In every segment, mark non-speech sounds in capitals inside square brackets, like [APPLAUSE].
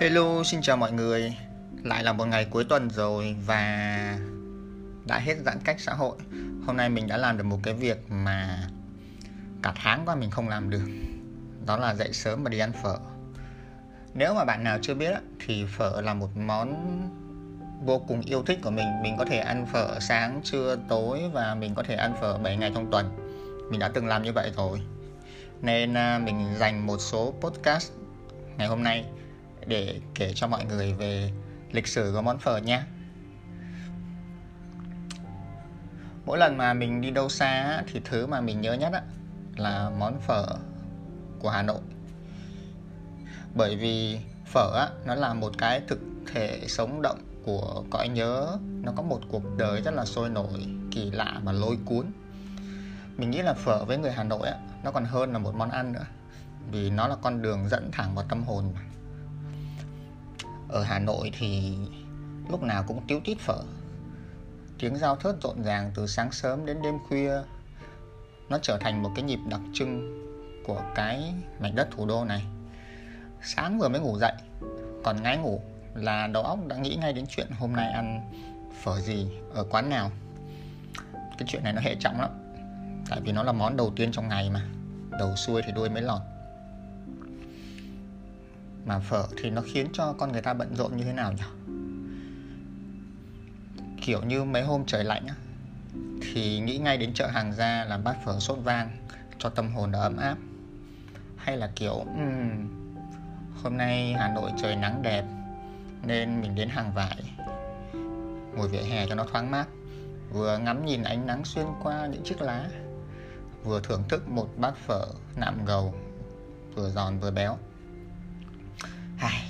Hello, xin chào mọi người. Lại là một ngày cuối tuần rồi và đã hết giãn cách xã hội. Hôm nay mình đã làm được một cái việc mà cả tháng qua mình không làm được. Đó là dậy sớm và đi ăn phở. Nếu mà bạn nào chưa biết thì phở là một món vô cùng yêu thích của mình. Mình có thể ăn phở sáng, trưa, tối và mình có thể ăn phở 7 ngày trong tuần. Mình đã từng làm như vậy rồi. Nên à, mình dành một số podcast ngày hôm nay để kể cho mọi người về lịch sử của món phở nhé. Mỗi lần mà mình đi đâu xa thì thứ mà mình nhớ nhất là món phở của Hà Nội. Bởi vì phở nó là một cái thực thể sống động của cõi nhớ nó có một cuộc đời rất là sôi nổi, kỳ lạ và lôi cuốn mình nghĩ là phở với người hà nội nó còn hơn là một món ăn nữa, vì nó là con đường dẫn thẳng vào tâm hồn mà ở Hà Nội thì lúc nào cũng tiếu tít phở. Tiếng giao thớt rộn ràng từ sáng sớm đến đêm khuya. Nó trở thành một cái nhịp đặc trưng của cái mảnh đất thủ đô này. Sáng vừa mới ngủ dậy, còn ngái ngủ là đầu óc đã nghĩ ngay đến chuyện hôm nay ăn phở gì ở quán nào. Cái chuyện này nó hệ trọng lắm, tại vì nó là món đầu tiên trong ngày mà. Đầu xuôi thì đuôi mới lọt mà phở thì nó khiến cho con người ta bận rộn như thế nào nhỉ? Kiểu như mấy hôm trời lạnh á thì nghĩ ngay đến chợ hàng ra làm bát phở sốt vang cho tâm hồn ấm áp. Hay là kiểu um, hôm nay hà nội trời nắng đẹp nên mình đến hàng vải. Ngồi vỉa hè cho nó thoáng mát. Vừa ngắm nhìn ánh nắng xuyên qua những chiếc lá vừa thưởng thức một bát phở nạm gầu vừa giòn vừa béo. Ai,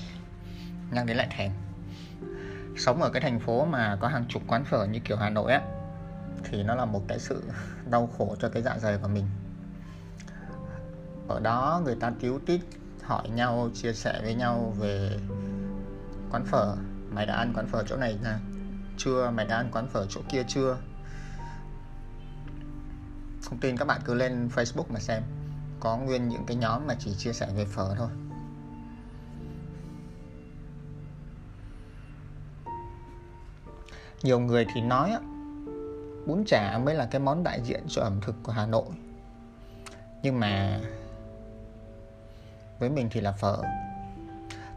nhắc đến lại thèm. Sống ở cái thành phố mà có hàng chục quán phở như kiểu Hà Nội á thì nó là một cái sự đau khổ cho cái dạ dày của mình. Ở đó người ta cứu tít hỏi nhau chia sẻ với nhau về quán phở. Mày đã ăn quán phở chỗ này nè chưa? Mày đã ăn quán phở chỗ kia chưa? Không tin các bạn cứ lên Facebook mà xem. Có nguyên những cái nhóm mà chỉ chia sẻ về phở thôi. Nhiều người thì nói bún chả mới là cái món đại diện cho ẩm thực của Hà Nội. Nhưng mà với mình thì là phở.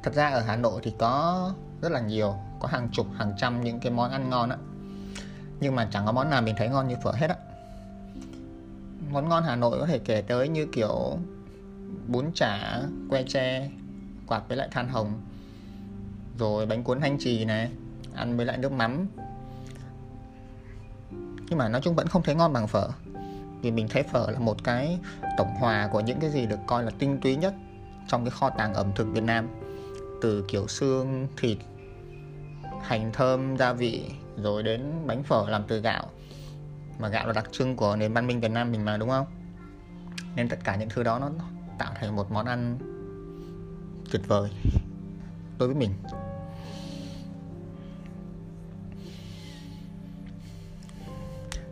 Thật ra ở Hà Nội thì có rất là nhiều, có hàng chục, hàng trăm những cái món ăn ngon á. Nhưng mà chẳng có món nào mình thấy ngon như phở hết á. Món ngon Hà Nội có thể kể tới như kiểu bún chả, que tre, quạt với lại than hồng, rồi bánh cuốn thanh trì này, ăn với lại nước mắm nhưng mà nói chung vẫn không thấy ngon bằng phở. Vì mình thấy phở là một cái tổng hòa của những cái gì được coi là tinh túy nhất trong cái kho tàng ẩm thực Việt Nam. Từ kiểu xương, thịt, hành thơm, gia vị, rồi đến bánh phở làm từ gạo. Mà gạo là đặc trưng của nền văn minh Việt Nam mình mà, đúng không? Nên tất cả những thứ đó nó tạo thành một món ăn tuyệt vời đối với mình.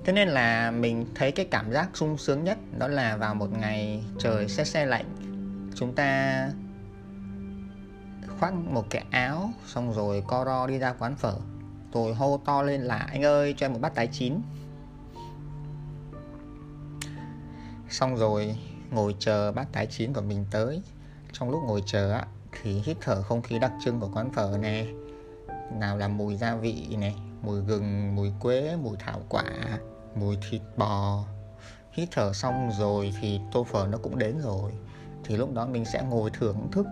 Thế nên là mình thấy cái cảm giác sung sướng nhất đó là vào một ngày trời xe xe lạnh. Chúng ta khoác một cái áo xong rồi co ro đi ra quán phở. Rồi hô to lên là, anh ơi, cho em một bát tái chín. Xong rồi ngồi chờ bát tái chín của mình tới. Trong lúc ngồi chờ á, thì hít thở không khí đặc trưng của quán phở nè. Nào là mùi gia vị này mùi gừng, mùi quế, mùi thảo quả mùi thịt bò. Hít thở xong rồi thì tô phở nó cũng đến rồi. Thì lúc đó mình sẽ ngồi thưởng thức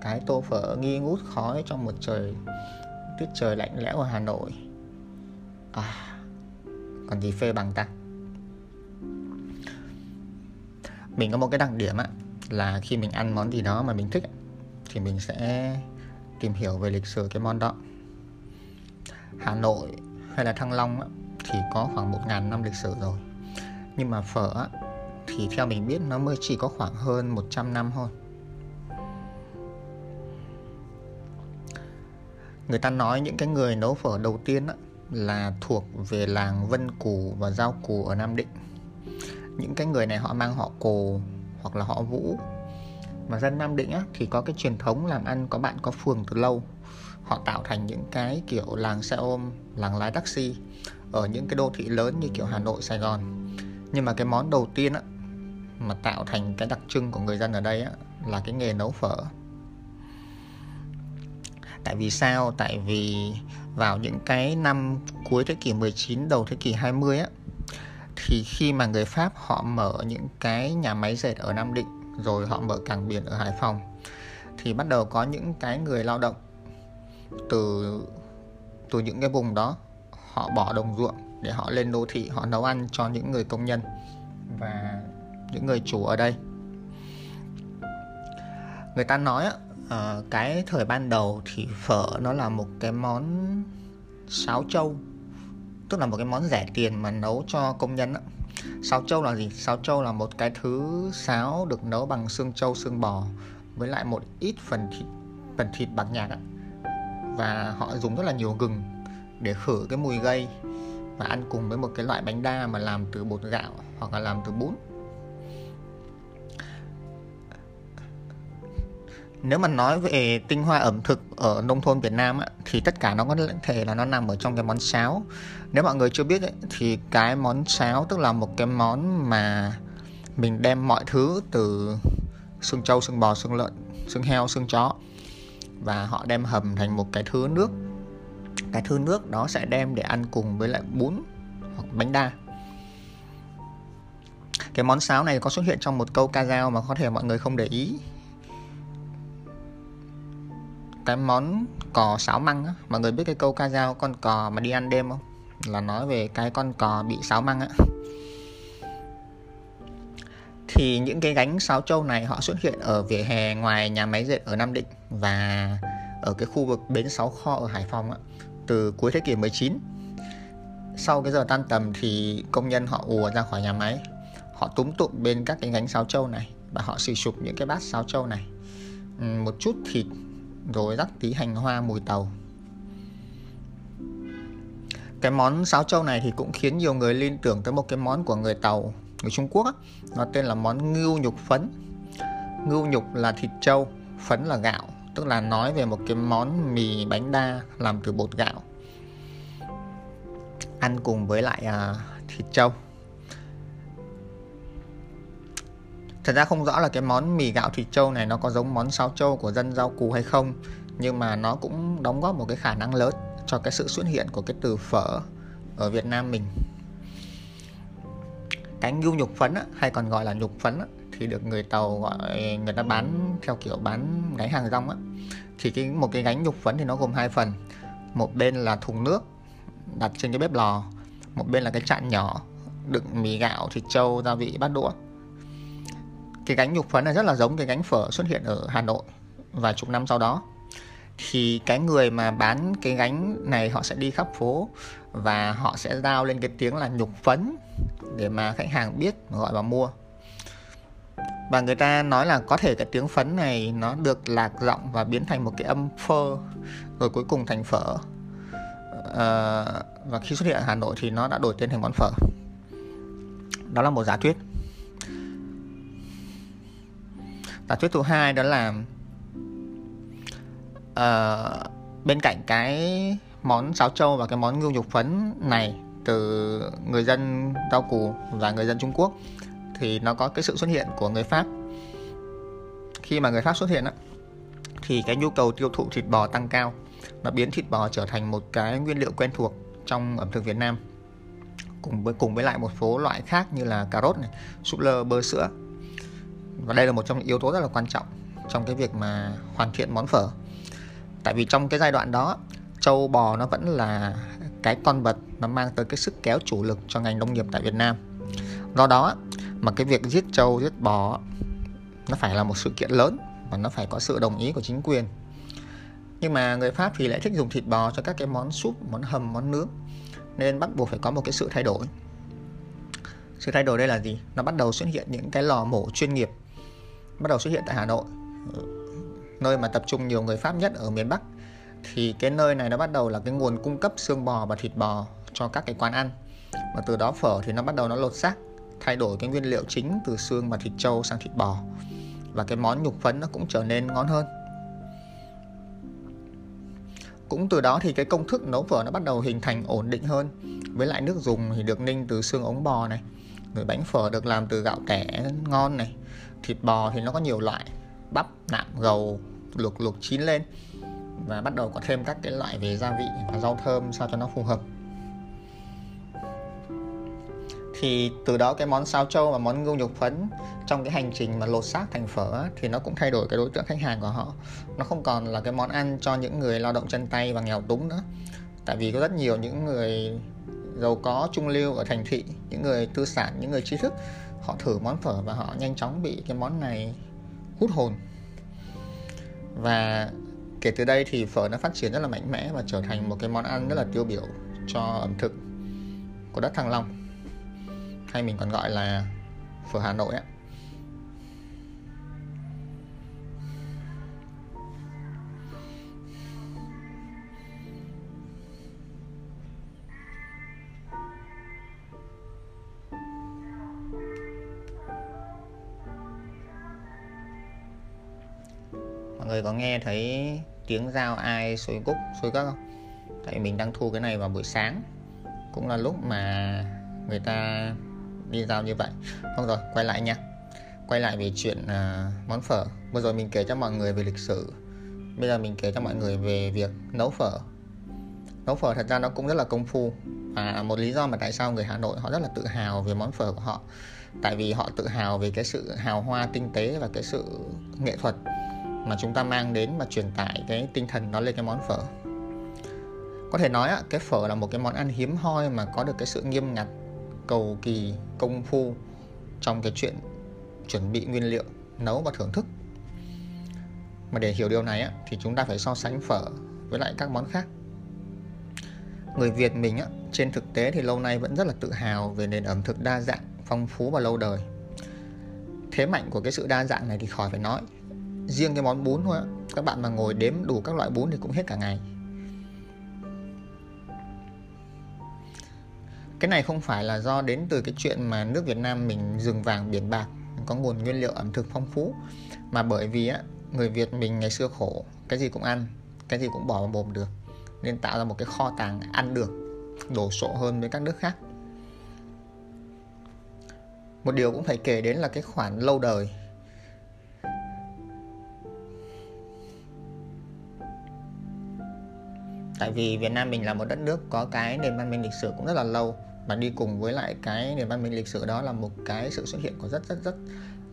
cái tô phở nghi ngút khói trong một trời tiết trời lạnh lẽo ở Hà Nội. À còn gì phê bằng ta? Mình có một cái đặc điểm á là khi mình ăn món gì đó mà mình thích thì mình sẽ tìm hiểu về lịch sử cái món đó. Hà Nội hay là Thăng Long á, thì có khoảng 1.000 năm lịch sử rồi. Nhưng mà phở á, thì theo mình biết nó mới chỉ có khoảng hơn 100 năm thôi. Người ta nói những cái người nấu phở đầu tiên á, là thuộc về làng Vân Cù và Giao Cù ở Nam Định. Những cái người này họ mang họ Cồ hoặc là họ Vũ. Và dân Nam Định á, thì có cái truyền thống làm ăn có bạn có phường từ lâu. Họ tạo thành những cái kiểu làng xe ôm làng lái taxi ở những cái đô thị lớn như kiểu Hà Nội, Sài Gòn. Nhưng mà cái món đầu tiên á, mà tạo thành cái đặc trưng của người dân ở đây á, là cái nghề nấu phở. Tại vì sao? Tại vì vào những cái năm cuối thế kỷ 19 đầu thế kỷ 20 á, thì khi mà người Pháp họ mở những cái nhà máy dệt ở Nam Định, rồi họ mở cảng biển ở Hải Phòng, thì bắt đầu có những cái người lao động từ từ những cái vùng đó họ bỏ đồng ruộng để họ lên đô thị, họ nấu ăn cho những người công nhân và những người chủ ở đây. Người ta nói ờ, cái thời ban đầu thì phở nó là một cái món sáo trâu, tức là một cái món rẻ tiền mà nấu cho công nhân á. Sáo trâu là gì? Sáo trâu là một cái thứ sáo được nấu bằng xương trâu, xương bò với lại một ít phần thịt phần thịt bạc nhạt và họ dùng rất là nhiều gừng để khử cái mùi gây và ăn cùng với một cái loại bánh đa mà làm từ bột gạo hoặc là làm từ bún. Nếu mà nói về tinh hoa ẩm thực ở nông thôn Việt Nam á, thì tất cả nó có thể là nó nằm ở trong cái món sáo. Nếu mọi người chưa biết ấy, thì cái món sáo tức là một cái món mà mình đem mọi thứ từ xương trâu xương bò xương lợn xương heo xương chó và họ đem hầm thành một cái thứ nước cái thứ nước đó sẽ đem để ăn cùng với lại bún hoặc bánh đa. Cái món sáo này có xuất hiện trong một câu ca dao mà có thể mọi người không để ý. Cái món cò sáo măng á mọi người biết cái câu ca dao con cò mà đi ăn đêm không? Là nói về cái con cò bị sáo măng á. Thì những cái gánh sáo trâu này họ xuất hiện ở vỉa hè ngoài nhà máy dệt ở Nam Định và ở cái khu vực bến Sáu Kho ở Hải Phòng á, từ cuối thế kỷ 19 sau cái giờ tan tầm thì công nhân họ ùa ra khỏi nhà máy. Họ túm tụm bên các cái gánh sáo trâu này và họ xì sụp những cái bát sáo trâu này. Ừ, một chút thịt, rồi rắc tí hành hoa, mùi tàu. Cái món sáo trâu này thì cũng khiến nhiều người liên tưởng tới một cái món của người tàu, người Trung Quốc á. nó tên là món ngưu nhục phấn. Ngưu nhục là thịt trâu, phấn là gạo tức là nói về một cái món mì bánh đa làm từ bột gạo. Ăn cùng với lại uh, thịt trâu. Thật ra không rõ là cái món mì gạo thịt trâu này nó có giống món sao trâu của dân rau cù hay không nhưng mà nó cũng đóng góp một cái khả năng lớn cho cái sự xuất hiện của cái từ phở ở Việt Nam mình. Cái ngưu nhục phấn á, hay còn gọi là nhục phấn á, thì được người tàu gọi, người ta bán theo kiểu bán gánh hàng rong á. Thì cái, một cái gánh nhục phấn thì nó gồm hai phần. Một bên là thùng nước đặt trên cái bếp lò, một bên là cái chạn nhỏ đựng mì gạo, thịt trâu, gia vị, bát đũa. Cái gánh nhục phấn này rất là giống cái gánh phở xuất hiện ở Hà Nội vài chục năm sau đó. Thì cái người mà bán cái gánh này họ sẽ đi khắp phố và họ sẽ giao lên cái tiếng là nhục phấn để mà khách hàng biết, gọi vào mua và người ta nói là có thể cái tiếng phấn này nó được lạc giọng và biến thành một cái âm phơ rồi cuối cùng thành phở. À, và khi xuất hiện ở Hà Nội thì nó đã đổi tên thành món phở. Đó là một giả thuyết. Giả thuyết thứ hai đó là uh, bên cạnh cái món sáo trâu và cái món ngưu nhục phấn này từ người dân rau củ và người dân Trung Quốc thì nó có cái sự xuất hiện của người Pháp. Khi mà người Pháp xuất hiện á thì cái nhu cầu tiêu thụ thịt bò tăng cao nó biến thịt bò trở thành một cái nguyên liệu quen thuộc trong ẩm thực Việt Nam. Cùng với cùng với lại một số loại khác như là cà rốt này, súp lơ, bơ sữa. Và đây là một trong những yếu tố rất là quan trọng trong cái việc mà hoàn thiện món phở. Tại vì trong cái giai đoạn đó trâu bò nó vẫn là cái con vật nó mang tới cái sức kéo chủ lực cho ngành nông nghiệp tại Việt Nam. Do đó mà cái việc giết trâu, giết bò nó phải là một sự kiện lớn và nó phải có sự đồng ý của chính quyền. Nhưng mà người Pháp thì lại thích dùng thịt bò cho các cái món súp, món hầm, món nướng. Nên bắt buộc phải có một cái sự thay đổi. Sự thay đổi đây là gì? Nó bắt đầu xuất hiện những cái lò mổ chuyên nghiệp. Bắt đầu xuất hiện tại Hà Nội. Nơi mà tập trung nhiều người Pháp nhất ở miền Bắc. Thì cái nơi này nó bắt đầu là cái nguồn cung cấp xương bò và thịt bò cho các cái quán ăn. Và từ đó phở thì nó bắt đầu nó lột xác thay đổi cái nguyên liệu chính từ xương và thịt trâu sang thịt bò, và cái món nhục phấn nó cũng trở nên ngon hơn. Cũng từ đó thì cái công thức nấu phở nó bắt đầu hình thành ổn định hơn, với lại nước dùng thì được ninh từ xương ống bò này người bánh phở được làm từ gạo tẻ ngon này, thịt bò thì nó có nhiều loại, bắp, nạm, gầu, luộc luộc chín lên, và bắt đầu có thêm các cái loại về gia vị và rau thơm sao cho nó phù hợp thì từ đó cái món sao châu và món ngưu nhục phấn trong cái hành trình mà lột xác thành phở thì nó cũng thay đổi cái đối tượng khách hàng của họ. Nó không còn là cái món ăn cho những người lao động chân tay và nghèo túng nữa. Tại vì có rất nhiều những người giàu có, trung lưu ở thành thị, những người tư sản, những người trí thức, họ thử món phở và họ nhanh chóng bị cái món này hút hồn. Và kể từ đây thì phở nó phát triển rất là mạnh mẽ và trở thành một cái món ăn rất là tiêu biểu cho ẩm thực của đất Thăng Long hay mình còn gọi là phở Hà Nội ấy. mọi người có nghe thấy tiếng dao ai xối cúc xối cất không tại mình đang thu cái này vào buổi sáng cũng là lúc mà người ta đi như vậy. Không rồi quay lại nha. Quay lại về chuyện uh, món phở. Vừa rồi mình kể cho mọi người về lịch sử. Bây giờ mình kể cho mọi người về việc nấu phở. Nấu phở thật ra nó cũng rất là công phu. Và một lý do mà tại sao người Hà Nội họ rất là tự hào về món phở của họ. Tại vì họ tự hào về cái sự hào hoa tinh tế và cái sự nghệ thuật mà chúng ta mang đến và truyền tải cái tinh thần đó lên cái món phở. Có thể nói cái phở là một cái món ăn hiếm hoi mà có được cái sự nghiêm ngặt cầu kỳ công phu trong cái chuyện chuẩn bị nguyên liệu nấu và thưởng thức. Mà để hiểu điều này á, thì chúng ta phải so sánh phở với lại các món khác. Người Việt mình á, trên thực tế thì lâu nay vẫn rất là tự hào về nền ẩm thực đa dạng phong phú và lâu đời. Thế mạnh của cái sự đa dạng này thì khỏi phải nói. Riêng cái món bún thôi á các bạn mà ngồi đếm đủ các loại bún thì cũng hết cả ngày. Cái này không phải là do đến từ cái chuyện mà nước Việt Nam mình rừng vàng biển bạc, có nguồn nguyên liệu ẩm thực phong phú. Mà bởi vì á, người Việt mình ngày xưa khổ, cái gì cũng ăn, cái gì cũng bỏ vào mồm được. Nên tạo ra một cái kho tàng ăn được, đổ sộ hơn với các nước khác. Một điều cũng phải kể đến là cái khoản lâu đời. Tại vì Việt Nam mình là một đất nước có cái nền văn minh lịch sử cũng rất là lâu và đi cùng với lại cái nền văn minh lịch sử đó là một cái sự xuất hiện của rất rất rất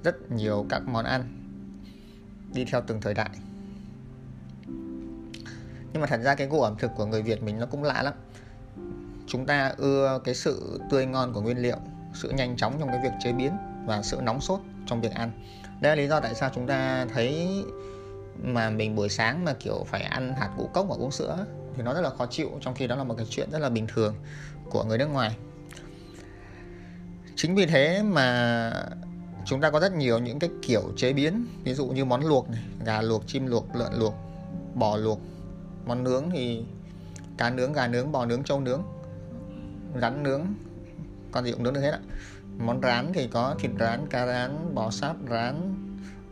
rất nhiều các món ăn đi theo từng thời đại. Nhưng mà thật ra cái gu ẩm thực của người Việt mình nó cũng lạ lắm. Chúng ta ưa cái sự tươi ngon của nguyên liệu, sự nhanh chóng trong cái việc chế biến và sự nóng sốt trong việc ăn. Đây là lý do tại sao chúng ta thấy mà mình buổi sáng mà, kiểu, phải ăn hạt ngũ cốc và uống sữa thì nó rất là khó chịu, trong khi đó là một cái chuyện rất là bình thường của người nước ngoài. Chính vì thế mà chúng ta có rất nhiều những cái kiểu chế biến, ví dụ như món luộc này, gà luộc, chim luộc, lợn luộc, bò luộc. Món nướng thì cá nướng, gà nướng, bò nướng, trâu nướng, rắn nướng, con gì cũng nướng được hết ạ. Món rán thì có thịt rán, cá rán, bò sát rán,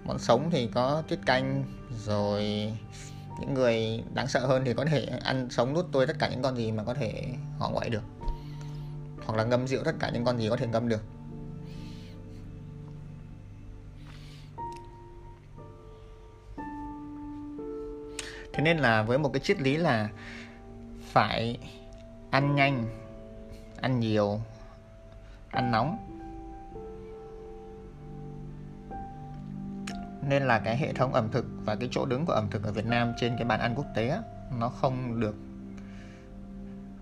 món sống thì có tiết canh, rồi những người đáng sợ hơn thì có thể ăn sống nút tôi tất cả những con gì mà có thể họ ngoại được hoặc là ngâm rượu tất cả những con gì có thể ngâm được. Thế nên là với một cái triết lý là phải ăn nhanh ăn nhiều ăn nóng. Nên là cái hệ thống ẩm thực và cái chỗ đứng của ẩm thực ở Việt Nam trên cái bàn ăn quốc tế á, nó không được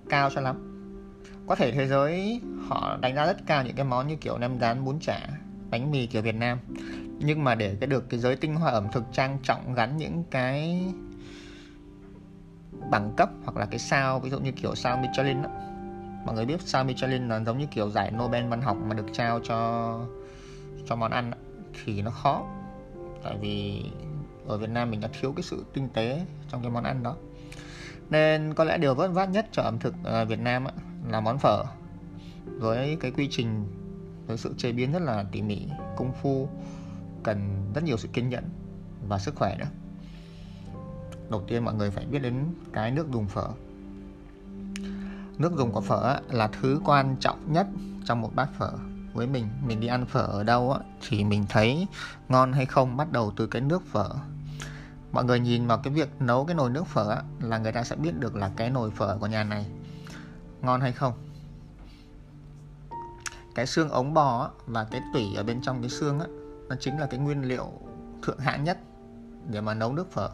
cao cho lắm có thể thế giới họ đánh giá rất cao những cái món như kiểu nem rán bún chả, bánh mì kiểu Việt Nam nhưng mà để cái được cái giới tinh hoa ẩm thực trang trọng gắn những cái bằng cấp hoặc là cái sao, ví dụ như kiểu sao Michelin đó. mọi người biết sao Michelin là giống như kiểu giải Nobel văn học mà được trao cho cho món ăn đó. thì nó khó tại vì ở Việt Nam mình đã thiếu cái sự tinh tế trong cái món ăn đó nên có lẽ điều vất vát nhất cho ẩm thực ờ, Việt Nam là món phở. Với cái quy trình với sự chế biến rất là tỉ mỉ công phu cần rất nhiều sự kiên nhẫn và sức khỏe nữa. Đầu tiên mọi người phải biết đến cái nước dùng phở. Nước dùng của phở là thứ quan trọng nhất trong một bát phở. Với mình mình đi ăn phở ở đâu á, thì mình thấy ngon hay không bắt đầu từ cái nước phở. Mọi người nhìn vào cái việc nấu cái nồi nước phở là người ta sẽ biết được là cái nồi phở của nhà này ngon hay không? Cái xương ống bò và cái tủy ở bên trong cái xương á, nó chính là cái nguyên liệu thượng hạng nhất để mà nấu nước phở.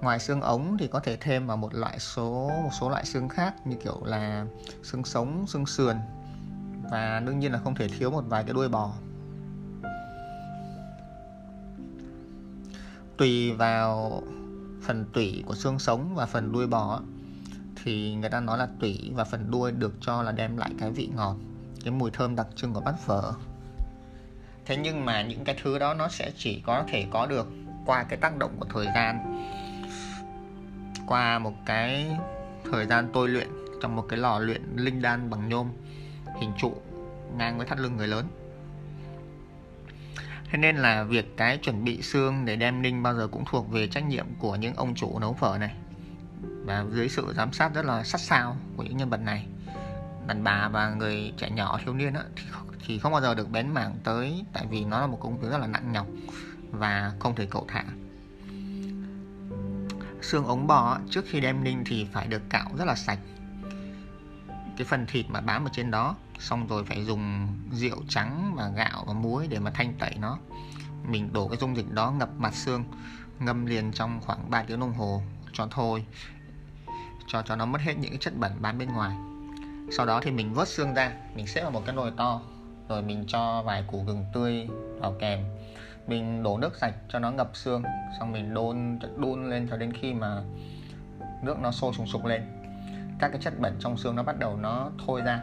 Ngoài xương ống thì có thể thêm vào một loại số một số loại xương khác như kiểu là xương sống xương sườn và đương nhiên là không thể thiếu một vài cái đuôi bò. Tùy vào phần tủy của xương sống và phần đuôi bò thì người ta nói là tủy và phần đuôi được cho là đem lại cái vị ngọt, cái mùi thơm đặc trưng của bát phở. Thế nhưng mà những cái thứ đó nó sẽ chỉ có thể có được qua cái tác động của thời gian. Qua một cái thời gian tôi luyện trong một cái lò luyện linh đan bằng nhôm, hình trụ ngang với thắt lưng người lớn. Thế nên là việc cái chuẩn bị xương để đem ninh bao giờ cũng thuộc về trách nhiệm của những ông chủ nấu phở này và dưới sự giám sát rất là sát sao của những nhân vật này đàn bà và người trẻ nhỏ thiếu niên á, thì, thì không bao giờ được bén mảng tới tại vì nó là một công việc rất là nặng nhọc và không thể cậu thả. Xương ống bò trước khi đem ninh thì phải được cạo rất là sạch. Cái phần thịt mà bám ở trên đó xong rồi phải dùng rượu trắng và gạo và muối để mà thanh tẩy nó. Mình đổ cái dung dịch đó ngập mặt xương ngâm liền trong khoảng 3 tiếng đồng hồ cho thôi cho cho nó mất hết những cái chất bẩn bám bên ngoài. Sau đó thì mình vớt xương ra, mình xếp vào một cái nồi to, rồi mình cho vài củ gừng tươi vào kèm. Mình đổ nước sạch cho nó ngập xương, xong mình đun đun lên cho đến khi mà nước nó sôi sùng sục lên. Các cái chất bẩn trong xương nó bắt đầu nó thôi ra.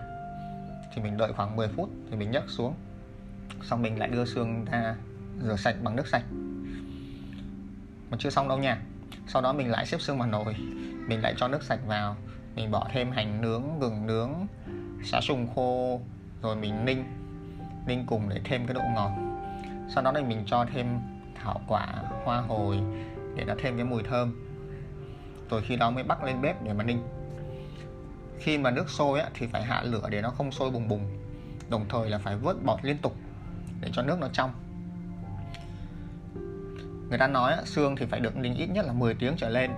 Thì mình đợi khoảng 10 phút thì mình nhấc xuống. Xong mình lại đưa xương ra rửa sạch bằng nước sạch. Mà chưa xong đâu nha. Sau đó mình lại xếp xương vào nồi mình lại cho nước sạch vào. Mình bỏ thêm hành nướng gừng nướng xá sùng khô rồi mình ninh. Ninh cùng để thêm cái độ ngọt. Sau đó thì mình cho thêm thảo quả hoa hồi để nó thêm cái mùi thơm. Rồi khi đó mới bắt lên bếp để mà ninh. Khi mà nước sôi á, thì phải hạ lửa để nó không sôi bùng bùng. Đồng thời là phải vớt bọt liên tục để cho nước nó trong. Người ta nói á, xương thì phải được ninh ít nhất là 10 tiếng trở lên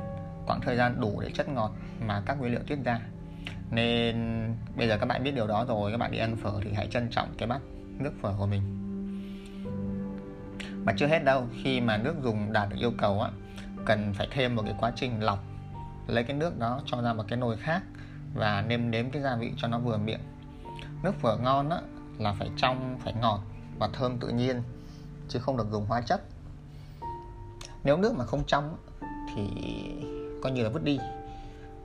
quãng thời gian đủ để chất ngọt mà các nguyên liệu tiết ra. Nên bây giờ các bạn biết điều đó rồi, các bạn đi ăn phở thì hãy trân trọng cái bát nước phở của mình. Mà chưa hết đâu, khi mà nước dùng đạt được yêu cầu á, cần phải thêm một cái quá trình lọc, lấy cái nước đó cho ra một cái nồi khác và nêm nếm cái gia vị cho nó vừa miệng. Nước phở ngon á, là phải trong, phải ngọt và thơm tự nhiên, chứ không được dùng hóa chất. Nếu nước mà không trong thì coi như là vứt đi.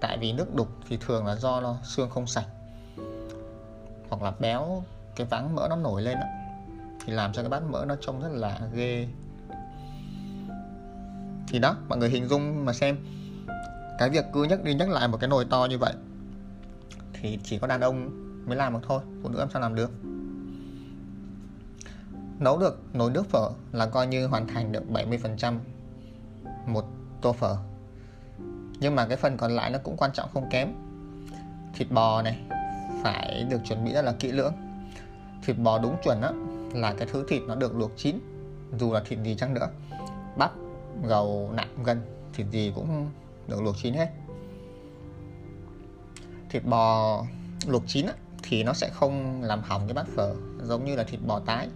Tại vì nước đục thì thường là do nó xương không sạch. Hoặc là béo cái váng mỡ nó nổi lên đó, thì làm cho cái bát mỡ nó trông rất là ghê. Thì đó mọi người hình dung mà xem. Cái việc cứ nhắc đi nhắc lại một cái nồi to như vậy thì chỉ có đàn ông mới làm được thôi phụ nữ làm sao làm được? Nấu được nồi nước phở là coi như hoàn thành được 70% một tô phở nhưng mà cái phần còn lại nó cũng quan trọng không kém. Thịt bò này phải được chuẩn bị rất là kỹ lưỡng. Thịt bò đúng chuẩn á là cái thứ thịt nó được luộc chín dù là thịt gì chăng nữa. Bắp gầu nạm gân thịt gì cũng được luộc chín hết. Thịt bò luộc chín á, thì nó sẽ không làm hỏng cái bát phở giống như là thịt bò tái.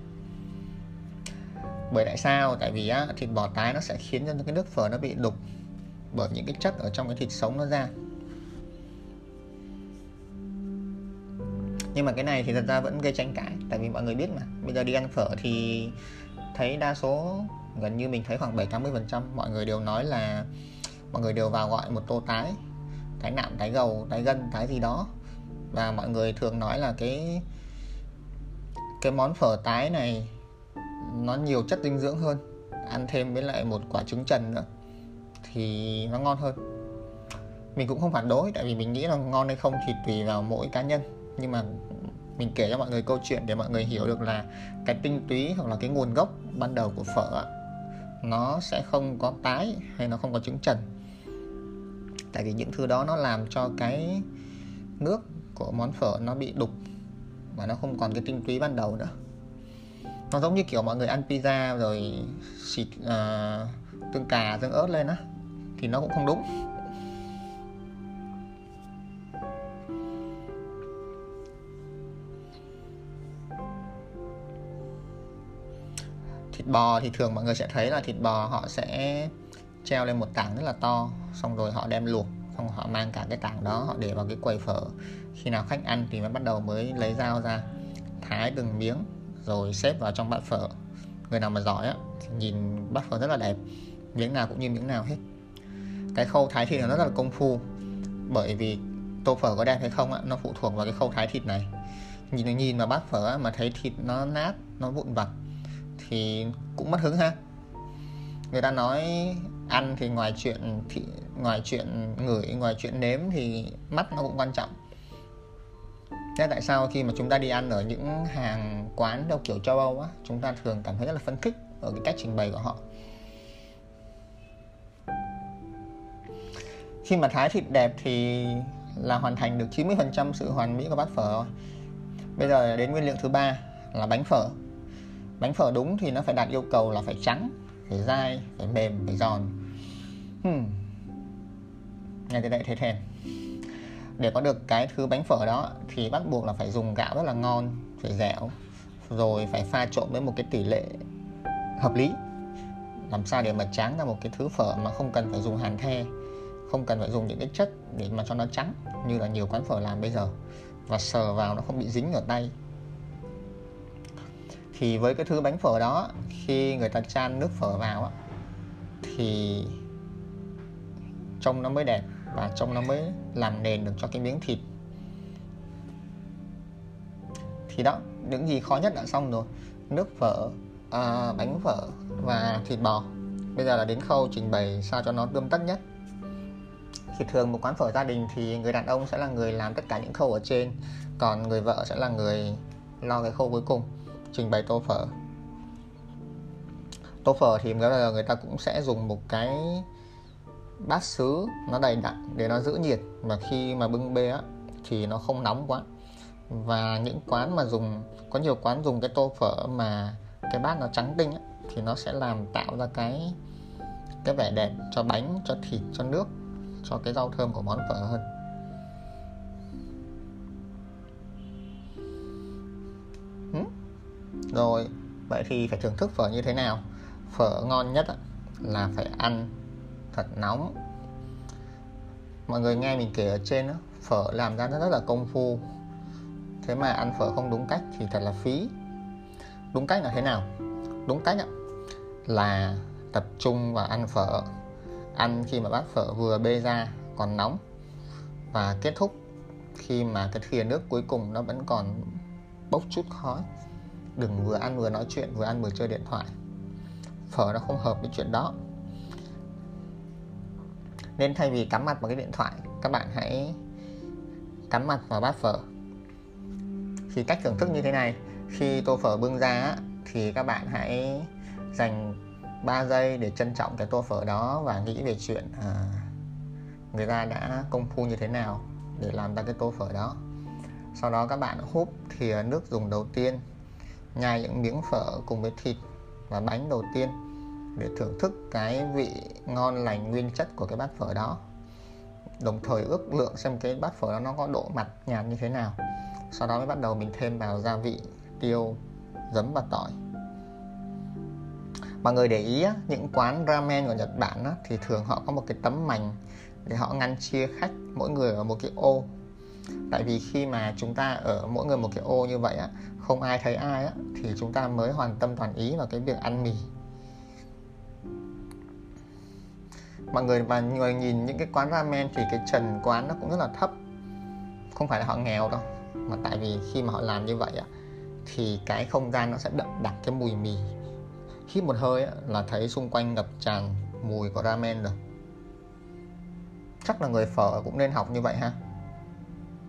Bởi tại sao? Tại vì á, thịt bò tái nó sẽ khiến cho cái nước phở nó bị đục bởi những cái chất ở trong cái thịt sống nó ra. Nhưng mà cái này thì thật ra vẫn gây tranh cãi, tại vì mọi người biết mà. Bây giờ đi ăn phở thì thấy đa số, gần như mình thấy khoảng 7 80 phần trăm mọi người đều nói là, mọi người đều vào gọi một tô tái tái nạm, tái gầu, tái gân, tái gì đó. Và mọi người thường nói là cái cái món phở tái này nó nhiều chất dinh dưỡng hơn, ăn thêm với lại một quả trứng trần nữa thì nó ngon hơn. Mình cũng không phản đối tại vì mình nghĩ là ngon hay không thì tùy vào mỗi cá nhân. Nhưng mà mình kể cho mọi người câu chuyện để mọi người hiểu được là cái tinh túy hoặc là cái nguồn gốc ban đầu của phở nó sẽ không có tái hay nó không có trứng trần. Tại vì những thứ đó nó làm cho cái nước của món phở nó bị đục và nó không còn cái tinh túy ban đầu nữa. Nó giống như kiểu mọi người ăn pizza rồi xịt uh, tương cà tương ớt lên á thì nó cũng không đúng. Thịt bò thì thường mọi người sẽ thấy là thịt bò họ sẽ treo lên một tảng rất là to, xong rồi họ đem luộc, xong họ mang cả cái tảng đó, họ để vào cái quầy phở. Khi nào khách ăn thì mới bắt đầu mới lấy dao ra, thái từng miếng, rồi xếp vào trong bát phở. Người nào mà giỏi á thì nhìn bát phở rất là đẹp, miếng nào cũng như miếng nào hết cái khâu thái thịt nó rất là công phu. Bởi vì tô phở có đẹp hay không á nó phụ thuộc vào cái khâu thái thịt này. Nhìn nhìn mà bát phở á, mà thấy thịt nó nát nó vụn vặt thì cũng mất hứng ha. Người ta nói ăn thì ngoài chuyện thì ngoài chuyện ngửi ngoài chuyện nếm thì mắt nó cũng quan trọng. Thế tại sao khi mà chúng ta đi ăn ở những hàng quán theo kiểu châu Âu á, chúng ta thường cảm thấy rất là phấn khích ở cái cách trình bày của họ. Khi mà thái thịt đẹp thì là hoàn thành được 90% sự hoàn mỹ của bát phở rồi. Bây giờ đến nguyên liệu thứ ba là bánh phở. Bánh phở đúng thì nó phải đạt yêu cầu là phải trắng, phải dai, phải mềm, phải giòn. Hmm. Nghe tới đây thấy thèm để có được cái thứ bánh phở đó thì bắt buộc là phải dùng gạo rất là ngon phải dẻo rồi phải pha trộn với một cái tỷ lệ hợp lý làm sao để mà tráng ra một cái thứ phở mà không cần phải dùng hàn the không cần phải dùng những cái chất để mà cho nó trắng như là nhiều quán phở làm bây giờ. Và sờ vào nó không bị dính ở tay. Thì với cái thứ bánh phở đó khi người ta chan nước phở vào thì trông nó mới đẹp và trông nó mới làm nền được cho cái miếng thịt. Thì đó những gì khó nhất đã xong rồi. Nước phở à, bánh phở và thịt bò. Bây giờ là đến khâu trình bày sao cho nó tươm tất nhất thì thường một quán phở gia đình thì người đàn ông sẽ là người làm tất cả những khâu ở trên còn người vợ sẽ là người lo cái khâu cuối cùng trình bày tô phở. Tô phở thì người ta cũng sẽ dùng một cái bát sứ nó đầy đặn để nó giữ nhiệt và khi mà bưng bê á thì nó không nóng quá. Và những quán mà dùng có nhiều quán dùng cái tô phở mà cái bát nó trắng tinh á, thì nó sẽ làm tạo ra cái cái vẻ đẹp cho bánh cho thịt cho nước cho cái rau thơm của món phở hơn. Ừ. Rồi vậy thì phải thưởng thức phở như thế nào? Phở ngon nhất là phải ăn thật nóng. Mọi người nghe mình kể ở trên đó, phở làm ra rất là công phu. Thế mà ăn phở không đúng cách thì thật là phí. Đúng cách là thế nào? Đúng cách là tập trung vào ăn phở ăn khi mà bát phở vừa bê ra còn nóng. Và kết thúc khi mà cái thìa nước cuối cùng nó vẫn còn bốc chút khói. Đừng vừa ăn vừa nói chuyện, vừa ăn vừa chơi điện thoại. Phở nó không hợp với chuyện đó. Nên thay vì cắm mặt vào cái điện thoại, các bạn hãy cắm mặt vào bát phở. Thì cách thưởng thức như thế này, khi tô phở bưng ra thì các bạn hãy dành 3 giây để trân trọng cái tô phở đó và nghĩ về chuyện à, người ta đã công phu như thế nào để làm ra cái tô phở đó. Sau đó các bạn húp thìa nước dùng đầu tiên nhai những miếng phở cùng với thịt và bánh đầu tiên để thưởng thức cái vị ngon lành nguyên chất của cái bát phở đó. Đồng thời ước lượng xem cái bát phở đó nó có độ mặt nhạt như thế nào. Sau đó mới bắt đầu mình thêm vào gia vị tiêu giấm và tỏi mọi người để ý á, những quán ramen của Nhật Bản á, thì thường họ có một cái tấm mảnh để họ ngăn chia khách mỗi người ở một cái ô. Tại vì khi mà chúng ta ở mỗi người một cái ô như vậy á, không ai thấy ai á, thì chúng ta mới hoàn tâm toàn ý vào cái việc ăn mì. Mọi người và người nhìn những cái quán ramen thì cái trần quán nó cũng rất là thấp. Không phải là họ nghèo đâu mà tại vì khi mà họ làm như vậy á thì cái không gian nó sẽ đậm đặc cái mùi mì hít một hơi á, là thấy xung quanh ngập tràn mùi của ramen rồi. Chắc là người phở cũng nên học như vậy ha.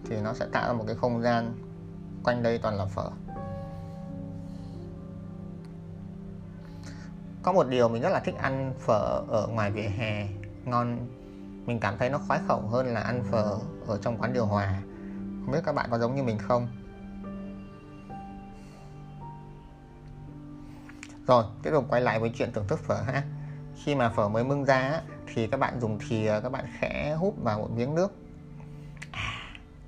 Thì nó sẽ tạo ra một cái không gian quanh đây toàn là phở. Có một điều mình rất là thích ăn phở ở ngoài vỉa hè ngon. Mình cảm thấy nó khoái khẩu hơn là ăn phở ở trong quán điều hòa. Không biết các bạn có giống như mình không? Rồi, tiếp tục quay lại với chuyện thưởng thức phở ha. Khi mà phở mới mưng ra thì các bạn dùng thìa, các bạn khẽ hút vào một miếng nước. À,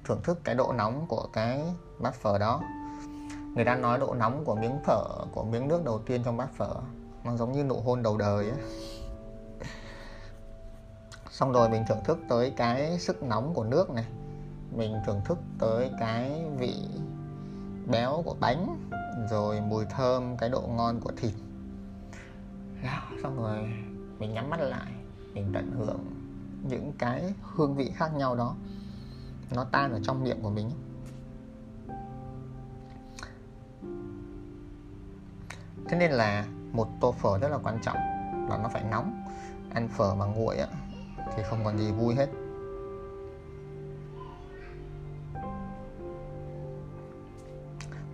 thưởng thức cái độ nóng của cái bát phở đó. Người ta nói độ nóng của miếng phở, của miếng nước đầu tiên trong bát phở, nó giống như nụ hôn đầu đời ấy. xong rồi mình thưởng thức tới cái sức nóng của nước này. Mình thưởng thức tới cái vị béo của bánh rồi mùi thơm cái độ ngon của thịt. Đó, xong rồi mình nhắm mắt lại mình tận hưởng những cái hương vị khác nhau đó. Nó tan ở trong miệng của mình. Thế nên là một tô phở rất là quan trọng là nó phải nóng. Ăn phở mà nguội á thì không còn gì vui hết.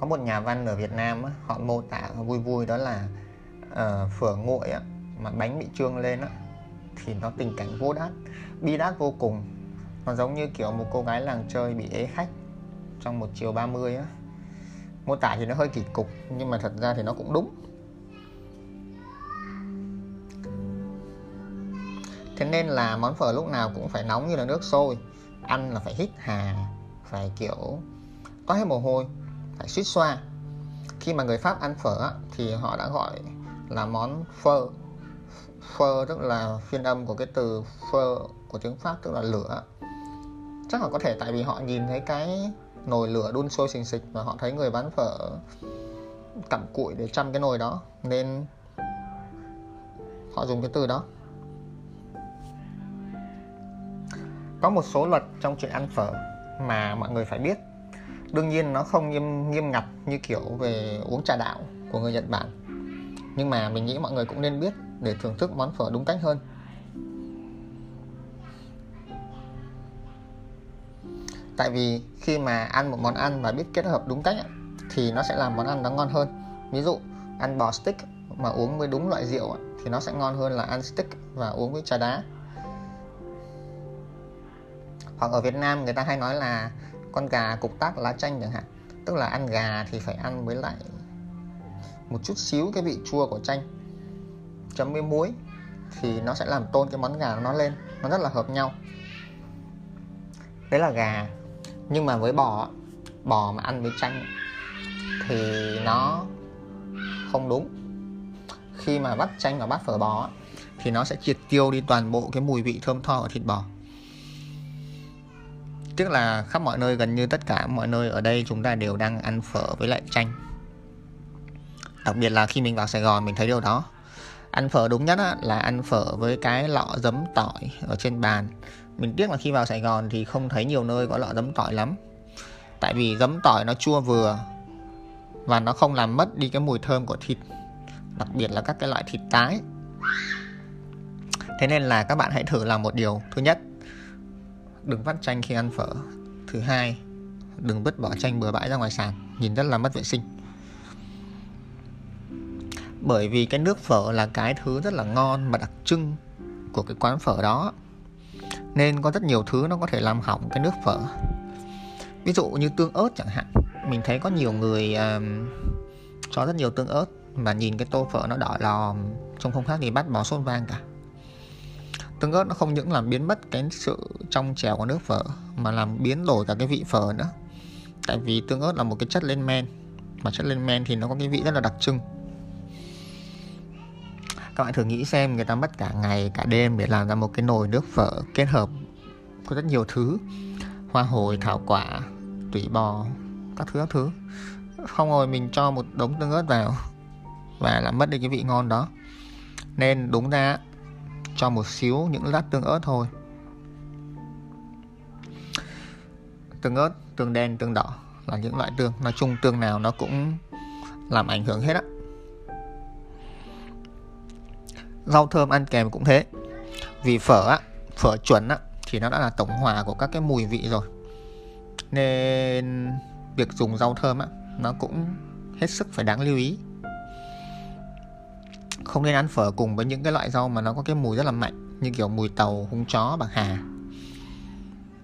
Có một nhà văn ở Việt Nam á, họ mô tả vui vui đó là uh, phở nguội á, mà bánh bị trương lên á, thì nó tình cảnh vô đát bi đát vô cùng. Nó giống như kiểu một cô gái làng chơi bị ế khách trong một chiều 30 á. Mô tả thì nó hơi kỳ cục nhưng mà thật ra thì nó cũng đúng. Thế nên là món phở lúc nào cũng phải nóng như là nước sôi ăn là phải hít hà phải kiểu toát hết mồ hôi phải suýt xoa. Khi mà người pháp ăn phở thì họ đã gọi là món phơ. Phơ tức là phiên âm của cái từ phơ của tiếng pháp tức là lửa. Chắc là có thể tại vì họ nhìn thấy cái nồi lửa đun sôi xình xịch và họ thấy người bán phở cặm cụi để chăm cái nồi đó, nên họ dùng cái từ đó. Có một số luật trong chuyện ăn phở mà mọi người phải biết đương nhiên nó không nghiêm nghiêm ngặt như kiểu về uống trà đạo của người Nhật Bản. Nhưng mà mình nghĩ mọi người cũng nên biết để thưởng thức món phở đúng cách hơn. Tại vì khi mà ăn một món ăn và biết kết hợp đúng cách thì nó sẽ làm món ăn nó ngon hơn. Ví dụ, ăn bò stick mà uống với đúng loại rượu thì nó sẽ ngon hơn là ăn stick và uống với trà đá. Hoặc ở Việt Nam người ta hay nói là con gà cục tác lá chanh chẳng hạn. Tức là ăn gà thì phải ăn với lại một chút xíu cái vị chua của chanh. Chấm với muối thì nó sẽ làm tôn cái món gà nó lên. Nó rất là hợp nhau. Đấy là gà. Nhưng mà với bò bò mà ăn với chanh thì nó không đúng. Khi mà bắt chanh và bắt phở bò thì nó sẽ triệt tiêu đi toàn bộ cái mùi vị thơm tho của thịt bò. Tiếc là khắp mọi nơi, gần như tất cả mọi nơi ở đây chúng ta đều đang ăn phở với lại chanh. Đặc biệt là khi mình vào Sài Gòn, mình thấy điều đó. Ăn phở đúng nhất là ăn phở với cái lọ giấm tỏi ở trên bàn. Mình tiếc là khi vào Sài Gòn thì không thấy nhiều nơi có lọ giấm tỏi lắm. Tại vì giấm tỏi nó chua vừa Và nó không làm mất đi cái mùi thơm của thịt, Đặc biệt là các cái loại thịt tái. Thế nên là các bạn hãy thử làm một điều. Thứ nhất đừng vắt chanh khi ăn phở. Thứ hai đừng vứt bỏ chanh bừa bãi ra ngoài sàn nhìn rất là mất vệ sinh. Bởi vì cái nước phở là cái thứ rất là ngon và đặc trưng của cái quán phở đó. Nên có rất nhiều thứ nó có thể làm hỏng cái nước phở. Ví dụ như tương ớt chẳng hạn mình thấy có nhiều người um, cho rất nhiều tương ớt mà nhìn cái tô phở nó đỏ lòm trông không khác gì bắt bò sốt vang cả tương ớt nó không những làm biến mất cái sự trong trẻo của nước phở, mà làm biến đổi cả cái vị phở nữa. Tại vì tương ớt là một cái chất lên men, mà chất lên men thì nó có cái vị rất là đặc trưng. Các bạn thử nghĩ xem, người ta mất cả ngày, cả đêm để làm ra một cái nồi nước phở kết hợp có rất nhiều thứ. Hoa hồi, thảo quả, tủy bò, các thứ các thứ. Không rồi mình cho một đống tương ớt vào và làm mất đi cái vị ngon đó. Nên đúng ra cho một xíu những lát tương ớt thôi. Tương ớt, tương đen, tương đỏ là những loại tương. Nói chung tương nào nó cũng làm ảnh hưởng hết á. Rau thơm ăn kèm cũng thế. Vì phở á, phở chuẩn á, thì nó đã là tổng hòa của các cái mùi vị rồi. Nên việc dùng rau thơm á, nó cũng hết sức phải đáng lưu ý không nên ăn phở cùng với những cái loại rau mà nó có cái mùi rất là mạnh như kiểu mùi tàu húng chó bạc hà.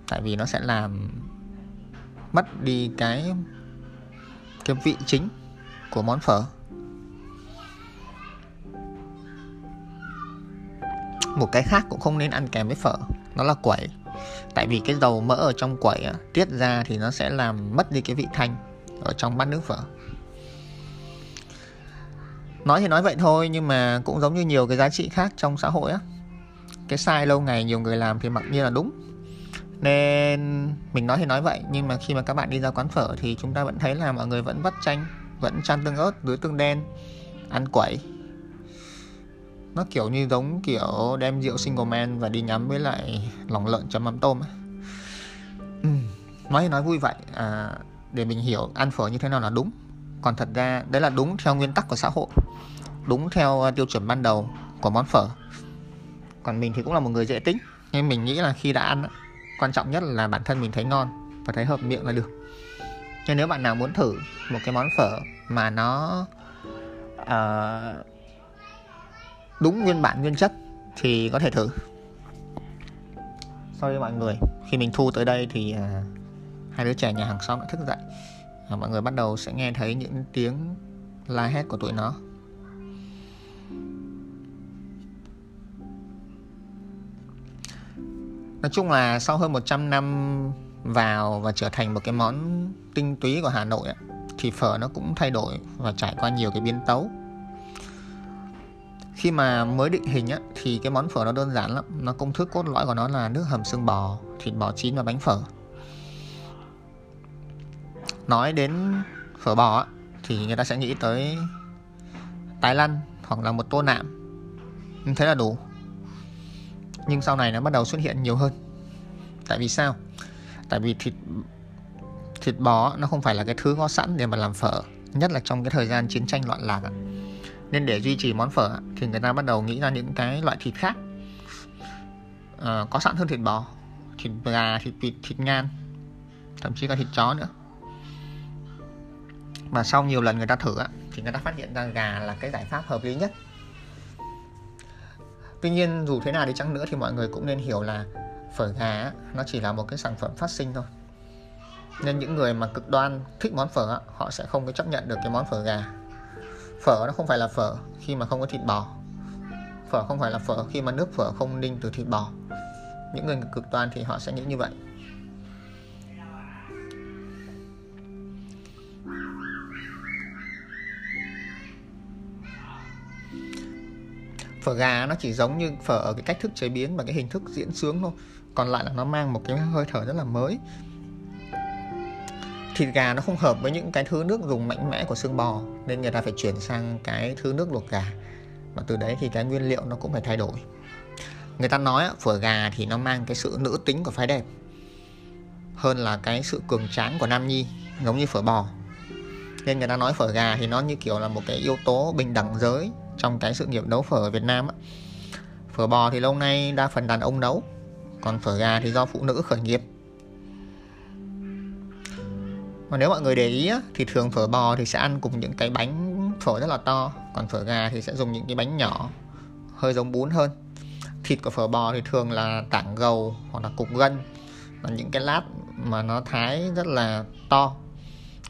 Tại vì nó sẽ làm mất đi cái cái vị chính của món phở. Một cái khác cũng không nên ăn kèm với phở nó là quẩy. Tại vì cái dầu mỡ ở trong quẩy á, tiết ra thì nó sẽ làm mất đi cái vị thanh ở trong bát nước phở nói thì nói vậy thôi nhưng mà cũng giống như nhiều cái giá trị khác trong xã hội á. Cái sai lâu ngày nhiều người làm thì mặc nhiên là đúng. Nên mình nói thì nói vậy nhưng mà khi mà các bạn đi ra quán phở thì chúng ta vẫn thấy là mọi người vẫn vắt chanh vẫn chan tương ớt dưới tương đen ăn quẩy. Nó kiểu như giống kiểu đem rượu single man và đi nhắm với lại lòng lợn chấm mắm tôm ấy. Ừ, nói thì nói vui vậy à, để mình hiểu ăn phở như thế nào là đúng còn thật ra đấy là đúng theo nguyên tắc của xã hội. Đúng theo ờ, tiêu chuẩn ban đầu của món phở. Còn mình thì cũng là một người dễ tính nên mình nghĩ là khi đã ăn quan trọng nhất là bản thân mình thấy ngon và thấy hợp miệng là được. Nên nếu bạn nào muốn thử một cái món phở mà nó uh, đúng nguyên bản nguyên chất thì có thể thử. Sorry mọi người khi mình thu tới đây thì uh, hai đứa trẻ nhà hàng xóm đã thức dậy uh, mọi người bắt đầu sẽ nghe thấy những tiếng la hét của tụi nó. Nói chung là sau hơn 100 năm vào và trở thành một cái món tinh túy của Hà Nội ấy, thì phở nó cũng thay đổi và trải qua nhiều cái biến tấu. Khi mà mới định hình á, thì cái món phở nó đơn giản lắm. Nó công thức cốt lõi của nó là nước hầm xương bò thịt bò chín và bánh phở nói đến phở bò thì người ta sẽ nghĩ tới tái lăn hoặc là một tô nạm. Thế là đủ. Nhưng sau này nó bắt đầu xuất hiện nhiều hơn. Tại vì sao? Tại vì thịt thịt bò nó không phải là cái thứ có sẵn để mà làm phở nhất là trong cái thời gian chiến tranh loạn lạc nên để duy trì món phở thì người ta bắt đầu nghĩ ra những cái loại thịt khác. À, có sẵn hơn thịt bò thịt gà thịt vịt thịt ngan thậm chí cả thịt chó nữa mà sau nhiều lần người ta thử thì người ta phát hiện ra gà là cái giải pháp hợp lý nhất. Tuy nhiên, dù thế nào đi chăng nữa thì mọi người cũng nên hiểu là phở gà nó chỉ là một cái sản phẩm phát sinh thôi. Nên những người mà cực đoan thích món phở họ sẽ không có chấp nhận được cái món phở gà. Phở nó không phải là phở khi mà không có thịt bò. Phở không phải là phở khi mà nước phở không ninh từ thịt bò. Những người cực đoan thì họ sẽ nghĩ như vậy. Phở gà nó chỉ giống như phở ở cái cách thức chế biến và cái hình thức diễn sướng thôi. Còn lại là nó mang một cái hơi thở rất là mới. Thịt gà nó không hợp với những cái thứ nước dùng mạnh mẽ của xương bò, nên người ta phải chuyển sang cái thứ nước luộc gà. Và từ đấy thì cái nguyên liệu nó cũng phải thay đổi. Người ta nói phở gà thì nó mang cái sự nữ tính của phái đẹp hơn là cái sự cường tráng của nam nhi, giống như phở bò. Nên người ta nói phở gà thì nó như kiểu là một cái yếu tố bình đẳng giới trong cái sự nghiệp nấu phở ở Việt Nam á. Phở bò thì lâu nay đa phần đàn ông nấu, còn phở gà thì do phụ nữ khởi nghiệp. Mà nếu mọi người để ý á, thì thường phở bò thì sẽ ăn cùng những cái bánh phở rất là to, còn phở gà thì sẽ dùng những cái bánh nhỏ, hơi giống bún hơn. Thịt của phở bò thì thường là tảng gầu hoặc là cục gân, và những cái lát mà nó thái rất là to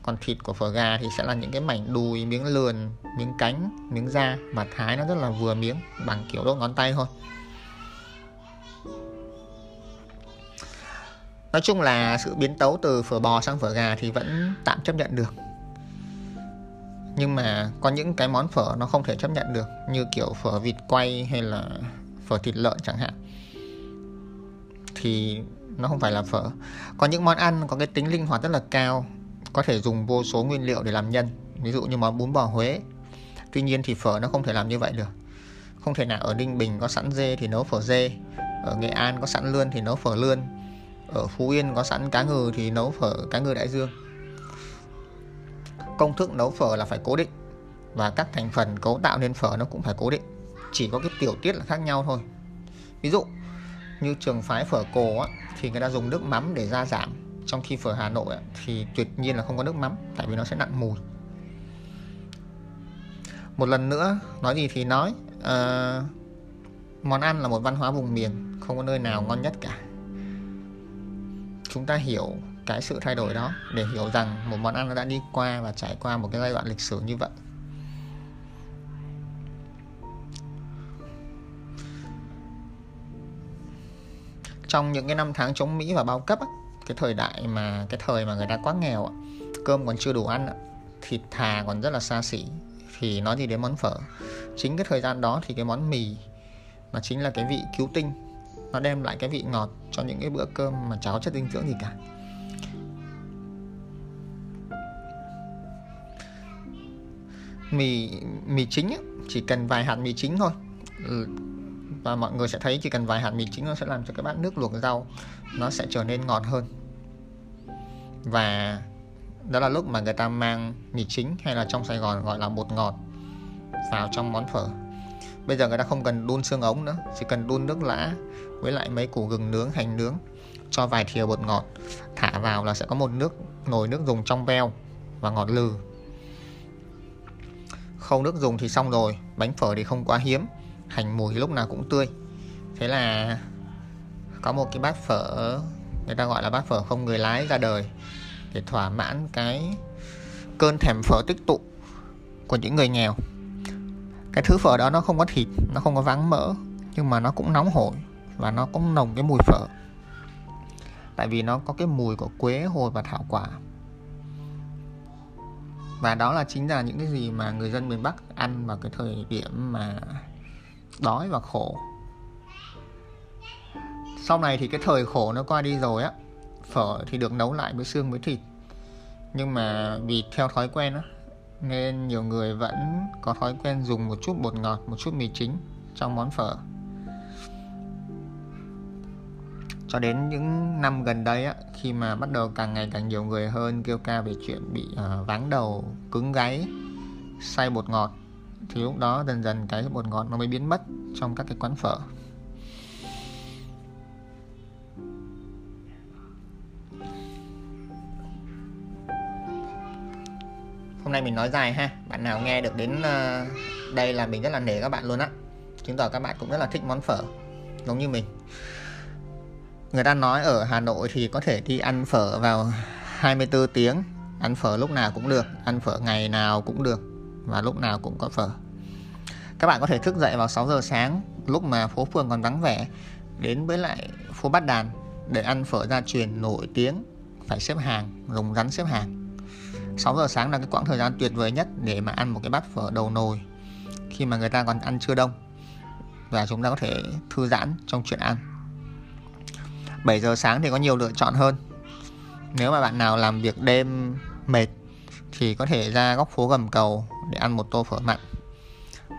còn thịt của phở gà thì sẽ là những cái mảnh đùi, miếng lườn, miếng cánh, miếng da mà thái nó rất là vừa miếng, bằng kiểu đốt ngón tay thôi. Nói chung là sự biến tấu từ phở bò sang phở gà thì vẫn tạm chấp nhận được. Nhưng mà có những cái món phở nó không thể chấp nhận được, như kiểu phở vịt quay hay là phở thịt lợn chẳng hạn, thì nó không phải là phở. Có những món ăn có cái tính linh hoạt rất là cao có thể dùng vô số nguyên liệu để làm nhân ví dụ như món bún bò Huế. Tuy nhiên thì phở nó không thể làm như vậy được. Không thể nào ở Ninh Bình có sẵn dê thì nấu phở dê ở Nghệ An có sẵn lươn thì nấu phở lươn ở Phú Yên có sẵn cá ngừ thì nấu phở cá ngừ đại dương. Công thức nấu phở là phải cố định và các thành phần cấu tạo nên phở nó cũng phải cố định chỉ có cái tiểu tiết là khác nhau thôi. Ví dụ như trường phái phở cổ á, thì người ta dùng nước mắm để gia giảm trong khi phở Hà Nội thì tuyệt nhiên là không có nước mắm tại vì nó sẽ nặng mùi. Một lần nữa nói gì thì nói uh, món ăn là một văn hóa vùng miền không có nơi nào ngon nhất cả. Chúng ta hiểu cái sự thay đổi đó để hiểu rằng một món ăn nó đã đi qua và trải qua một cái giai đoạn lịch sử như vậy. Trong những cái năm tháng chống Mỹ và bao cấp cái thời đại mà cái thời mà người ta quá nghèo cơm còn chưa đủ ăn thịt thà còn rất là xa xỉ thì nói gì đến món phở. Chính cái thời gian đó thì cái món mì mà chính là cái vị cứu tinh. Nó đem lại cái vị ngọt cho những cái bữa cơm mà cháo chất dinh dưỡng gì cả. Mì mì chính ấy, chỉ cần vài hạt mì chính thôi. Ừ, và mọi người sẽ thấy chỉ cần vài hạt mì chính nó sẽ làm cho cái bát nước luộc rau. Nó sẽ trở nên ngọt hơn và đó là lúc mà người ta mang mì chính hay là trong Sài Gòn gọi là bột ngọt vào trong món phở. Bây giờ người ta không cần đun xương ống nữa, chỉ cần đun nước lã với lại mấy củ gừng nướng, hành nướng cho vài thìa bột ngọt, thả vào là sẽ có một nước, nồi nước dùng trong veo và ngọt lừ. Không nước dùng thì xong rồi, bánh phở thì không quá hiếm, hành mùi lúc nào cũng tươi. Thế là có một cái bát phở, người ta gọi là bát phở không người lái ra đời để thỏa mãn cái cơn thèm phở tích tụ của những người nghèo. Cái thứ phở đó nó không có thịt, nó không có vắng mỡ, nhưng mà nó cũng nóng hổi và nó cũng nồng cái mùi phở. Tại vì nó có cái mùi của quế, hồi và thảo quả. Và đó là chính là những cái gì mà người dân miền Bắc ăn vào cái thời điểm mà đói và khổ. Sau này thì cái thời khổ nó qua đi rồi á phở thì được nấu lại với xương với thịt. Nhưng mà vì theo thói quen á nên nhiều người vẫn có thói quen dùng một chút bột ngọt một chút mì chính trong món phở. Cho đến những năm gần đây á, khi mà bắt đầu càng ngày càng nhiều người hơn kêu ca về chuyện bị uh, váng đầu cứng gáy say bột ngọt thì lúc đó dần dần cái bột ngọt nó mới biến mất trong các cái quán phở. Hôm nay mình nói dài ha. Bạn nào nghe được đến ờ, đây là mình rất là nể các bạn luôn á. Chứng tỏ các bạn cũng rất là thích món phở, giống như mình. Người ta nói ở Hà Nội thì có thể đi ăn phở vào 24 tiếng. Ăn phở lúc nào cũng được, ăn phở ngày nào cũng được và lúc nào cũng có phở. Các bạn có thể thức dậy vào 6 giờ sáng, lúc mà phố phường còn vắng vẻ, đến với lại phố Bát Đàn để ăn phở gia truyền nổi tiếng. Phải xếp hàng, dùng rắn xếp hàng. 6 giờ sáng là cái quãng thời gian tuyệt vời nhất để mà ăn một cái bát phở đầu nồi khi mà người ta còn ăn chưa đông. Và chúng ta có thể thư giãn trong chuyện ăn. 7 giờ sáng thì có nhiều lựa chọn hơn. Nếu mà bạn nào làm việc đêm mệt thì có thể ra góc phố gầm cầu để ăn một tô phở mặn.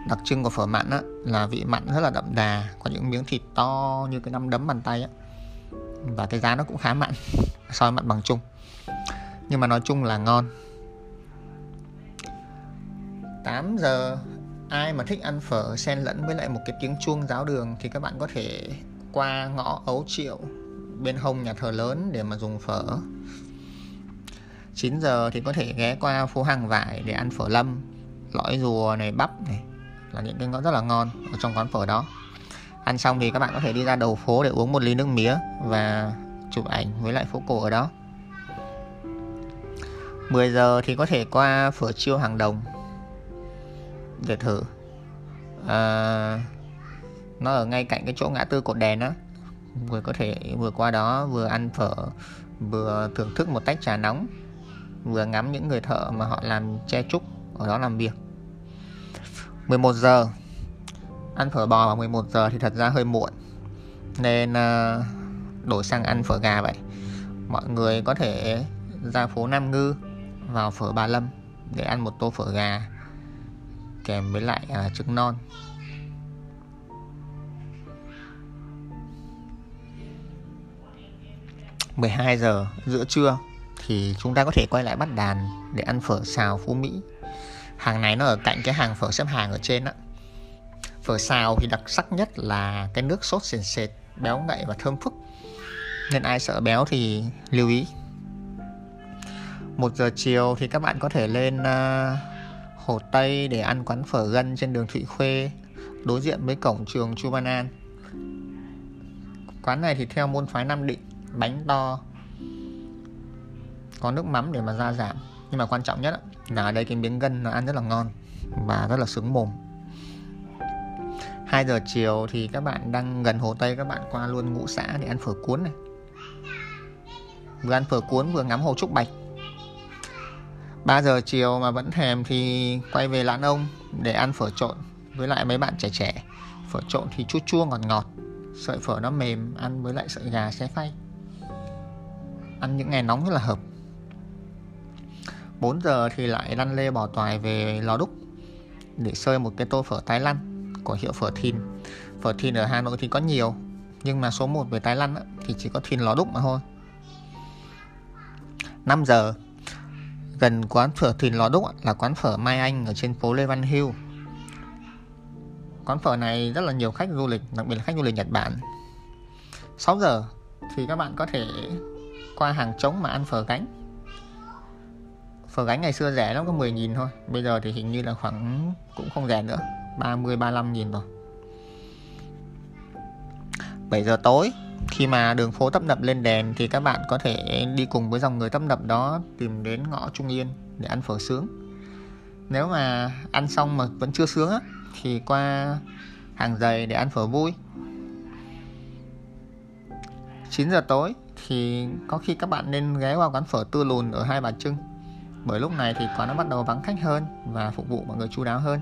Đặc trưng của phở mặn á, là vị mặn rất là đậm đà có những miếng thịt to như cái nắm đấm bàn tay á. và cái giá nó cũng khá mặn [LAUGHS] so với mặn bằng chung nhưng mà nói chung là ngon. 8 giờ, ai mà thích ăn phở, xen lẫn với lại một cái tiếng chuông giáo đường thì các bạn có thể qua ngõ ấu triệu bên hông nhà thờ lớn để mà dùng phở. 9 giờ thì có thể ghé qua phố hàng vải để ăn phở lâm, lõi rùa này, bắp này, là những cái ngõ rất là ngon ở trong quán phở đó. Ăn xong thì các bạn có thể đi ra đầu phố để uống một ly nước mía và chụp ảnh với lại phố cổ ở đó. 10 giờ thì có thể qua phở chiêu hàng đồng. Để thử. À, nó ở ngay cạnh cái chỗ ngã tư cột đèn á. Vừa có thể vừa qua đó vừa ăn phở vừa thưởng thức một tách trà nóng vừa ngắm những người thợ mà họ làm che trúc ở đó làm việc. 11 giờ. Ăn phở bò vào 11 giờ thì thật ra hơi muộn. Nên à, đổi sang ăn phở gà vậy. Mọi người có thể ra phố Nam Ngư vào phở Bà Lâm để ăn một tô phở gà kèm với lại à, trứng non 12 giờ giữa trưa thì chúng ta có thể quay lại bắt đàn để ăn phở xào Phú Mỹ. Hàng này nó ở cạnh cái hàng phở xếp hàng ở trên á. Phở xào thì đặc sắc nhất là cái nước sốt sền sệt, béo ngậy và thơm phức. Nên ai sợ béo thì lưu ý một giờ chiều thì các bạn có thể lên uh, Hồ Tây để ăn quán phở gân trên đường Thụy Khuê đối diện với cổng trường Chu Văn An quán này thì theo môn phái Nam Định bánh to có nước mắm để mà ra giảm. Nhưng mà quan trọng nhất là ở đây cái miếng gân nó ăn rất là ngon và rất là sướng mồm. 2 giờ chiều thì các bạn đang gần Hồ Tây các bạn qua luôn ngũ xã để ăn phở cuốn này. Vừa ăn phở cuốn vừa ngắm hồ Trúc Bạch. 3 giờ chiều mà vẫn thèm thì quay về Lãn Ông để ăn phở trộn với lại mấy bạn trẻ trẻ. Phở trộn thì chút chua ngọt ngọt, sợi phở nó mềm, ăn với lại sợi gà xé phay. Ăn những ngày nóng rất là hợp. 4 giờ thì lại lăn lê bỏ toài về lò đúc để sơi một cái tô phở Thái Lan của hiệu phở Thìn. Phở Thìn ở Hà Nội thì có nhiều, nhưng mà số 1 về Thái Lan thì chỉ có Thìn lò đúc mà thôi. 5 giờ gần quán phở Thìn lò đúc là quán phở Mai Anh ở trên phố Lê Văn Hưu quán phở này rất là nhiều khách du lịch, đặc biệt là khách du lịch Nhật Bản. 6 giờ thì các bạn có thể qua hàng trống mà ăn phở gánh. Phở gánh ngày xưa rẻ lắm, có 10 nghìn thôi. Bây giờ thì hình như là khoảng, cũng không rẻ nữa 30 35 nghìn rồi. 7 giờ tối khi mà đường phố tấp nập lên đèn thì các bạn có thể đi cùng với dòng người tấp nập đó tìm đến ngõ Trung Yên để ăn phở sướng. Nếu mà ăn xong mà vẫn chưa sướng á, thì qua hàng giày để ăn phở vui. 9 giờ tối thì có khi các bạn nên ghé qua quán phở tư lùn ở Hai Bà Trưng, bởi lúc này thì quán nó bắt đầu vắng khách hơn và phục vụ mọi người chu đáo hơn.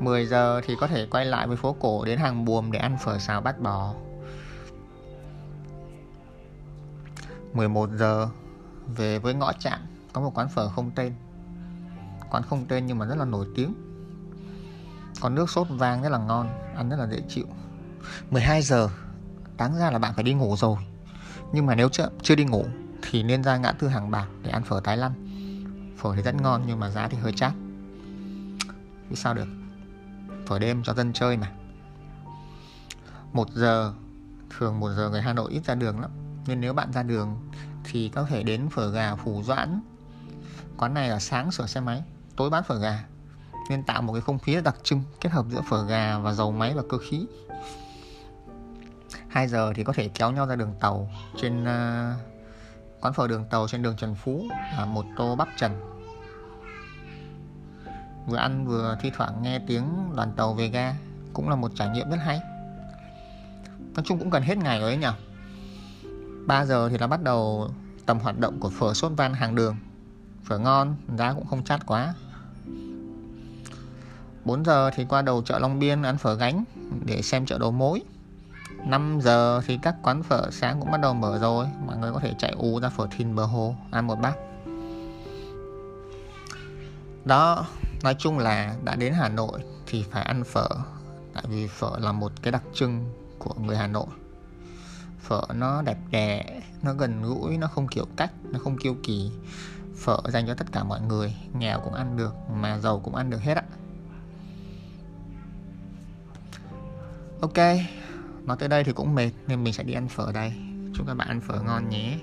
10 giờ thì có thể quay lại với phố cổ đến hàng buồm để ăn phở xào bát bò. 11 giờ về với ngõ trạm có một quán phở không tên. Quán không tên nhưng mà rất là nổi tiếng. Còn nước sốt vang rất là ngon ăn rất là dễ chịu. 12 giờ đáng ra là bạn phải đi ngủ rồi. Nhưng mà nếu chưa, chưa đi ngủ thì nên ra ngã tư hàng bạc để ăn phở Thái Lan. Phở thì rất ngon nhưng mà giá thì hơi chát. Vì sao được? Phở đêm cho dân chơi mà. Một giờ thường một giờ người Hà Nội ít ra đường lắm nên nếu bạn ra đường thì có thể đến phở gà phủ doãn. Quán này ở sáng sửa xe máy tối bán phở gà. Nên tạo một cái không khí đặc trưng kết hợp giữa phở gà và dầu máy và cơ khí. 2 giờ thì có thể kéo nhau ra đường tàu trên uh, quán phở đường tàu trên đường Trần Phú là một tô bắp trần. Vừa ăn vừa thi thoảng nghe tiếng đoàn tàu về ga cũng là một trải nghiệm rất hay. Nói chung cũng cần hết ngày rồi ấy nhỉ 3 giờ thì nó bắt đầu tầm hoạt động của phở sốt van hàng đường. Phở ngon, giá cũng không chát quá. 4 giờ thì qua đầu chợ Long Biên ăn phở gánh để xem chợ đầu mối. 5 giờ thì các quán phở sáng cũng bắt đầu mở rồi. Mọi người có thể chạy ú ra phở thìn bờ hồ, Ăn một bát. Đó, Nói chung là đã đến Hà Nội Thì phải ăn phở, Tại vì phở là một cái đặc trưng Của người Hà Nội. Phở nó đẹp đẽ, Nó gần gũi, Nó không kiểu cách, Nó không kiêu kỳ. Phở dành cho tất cả mọi người, Nghèo cũng ăn được, Mà giàu cũng ăn được hết ạ. Ok, Nói tới đây thì cũng mệt, Nên mình sẽ đi ăn phở đây. Chúc các bạn ăn phở ngon nhé.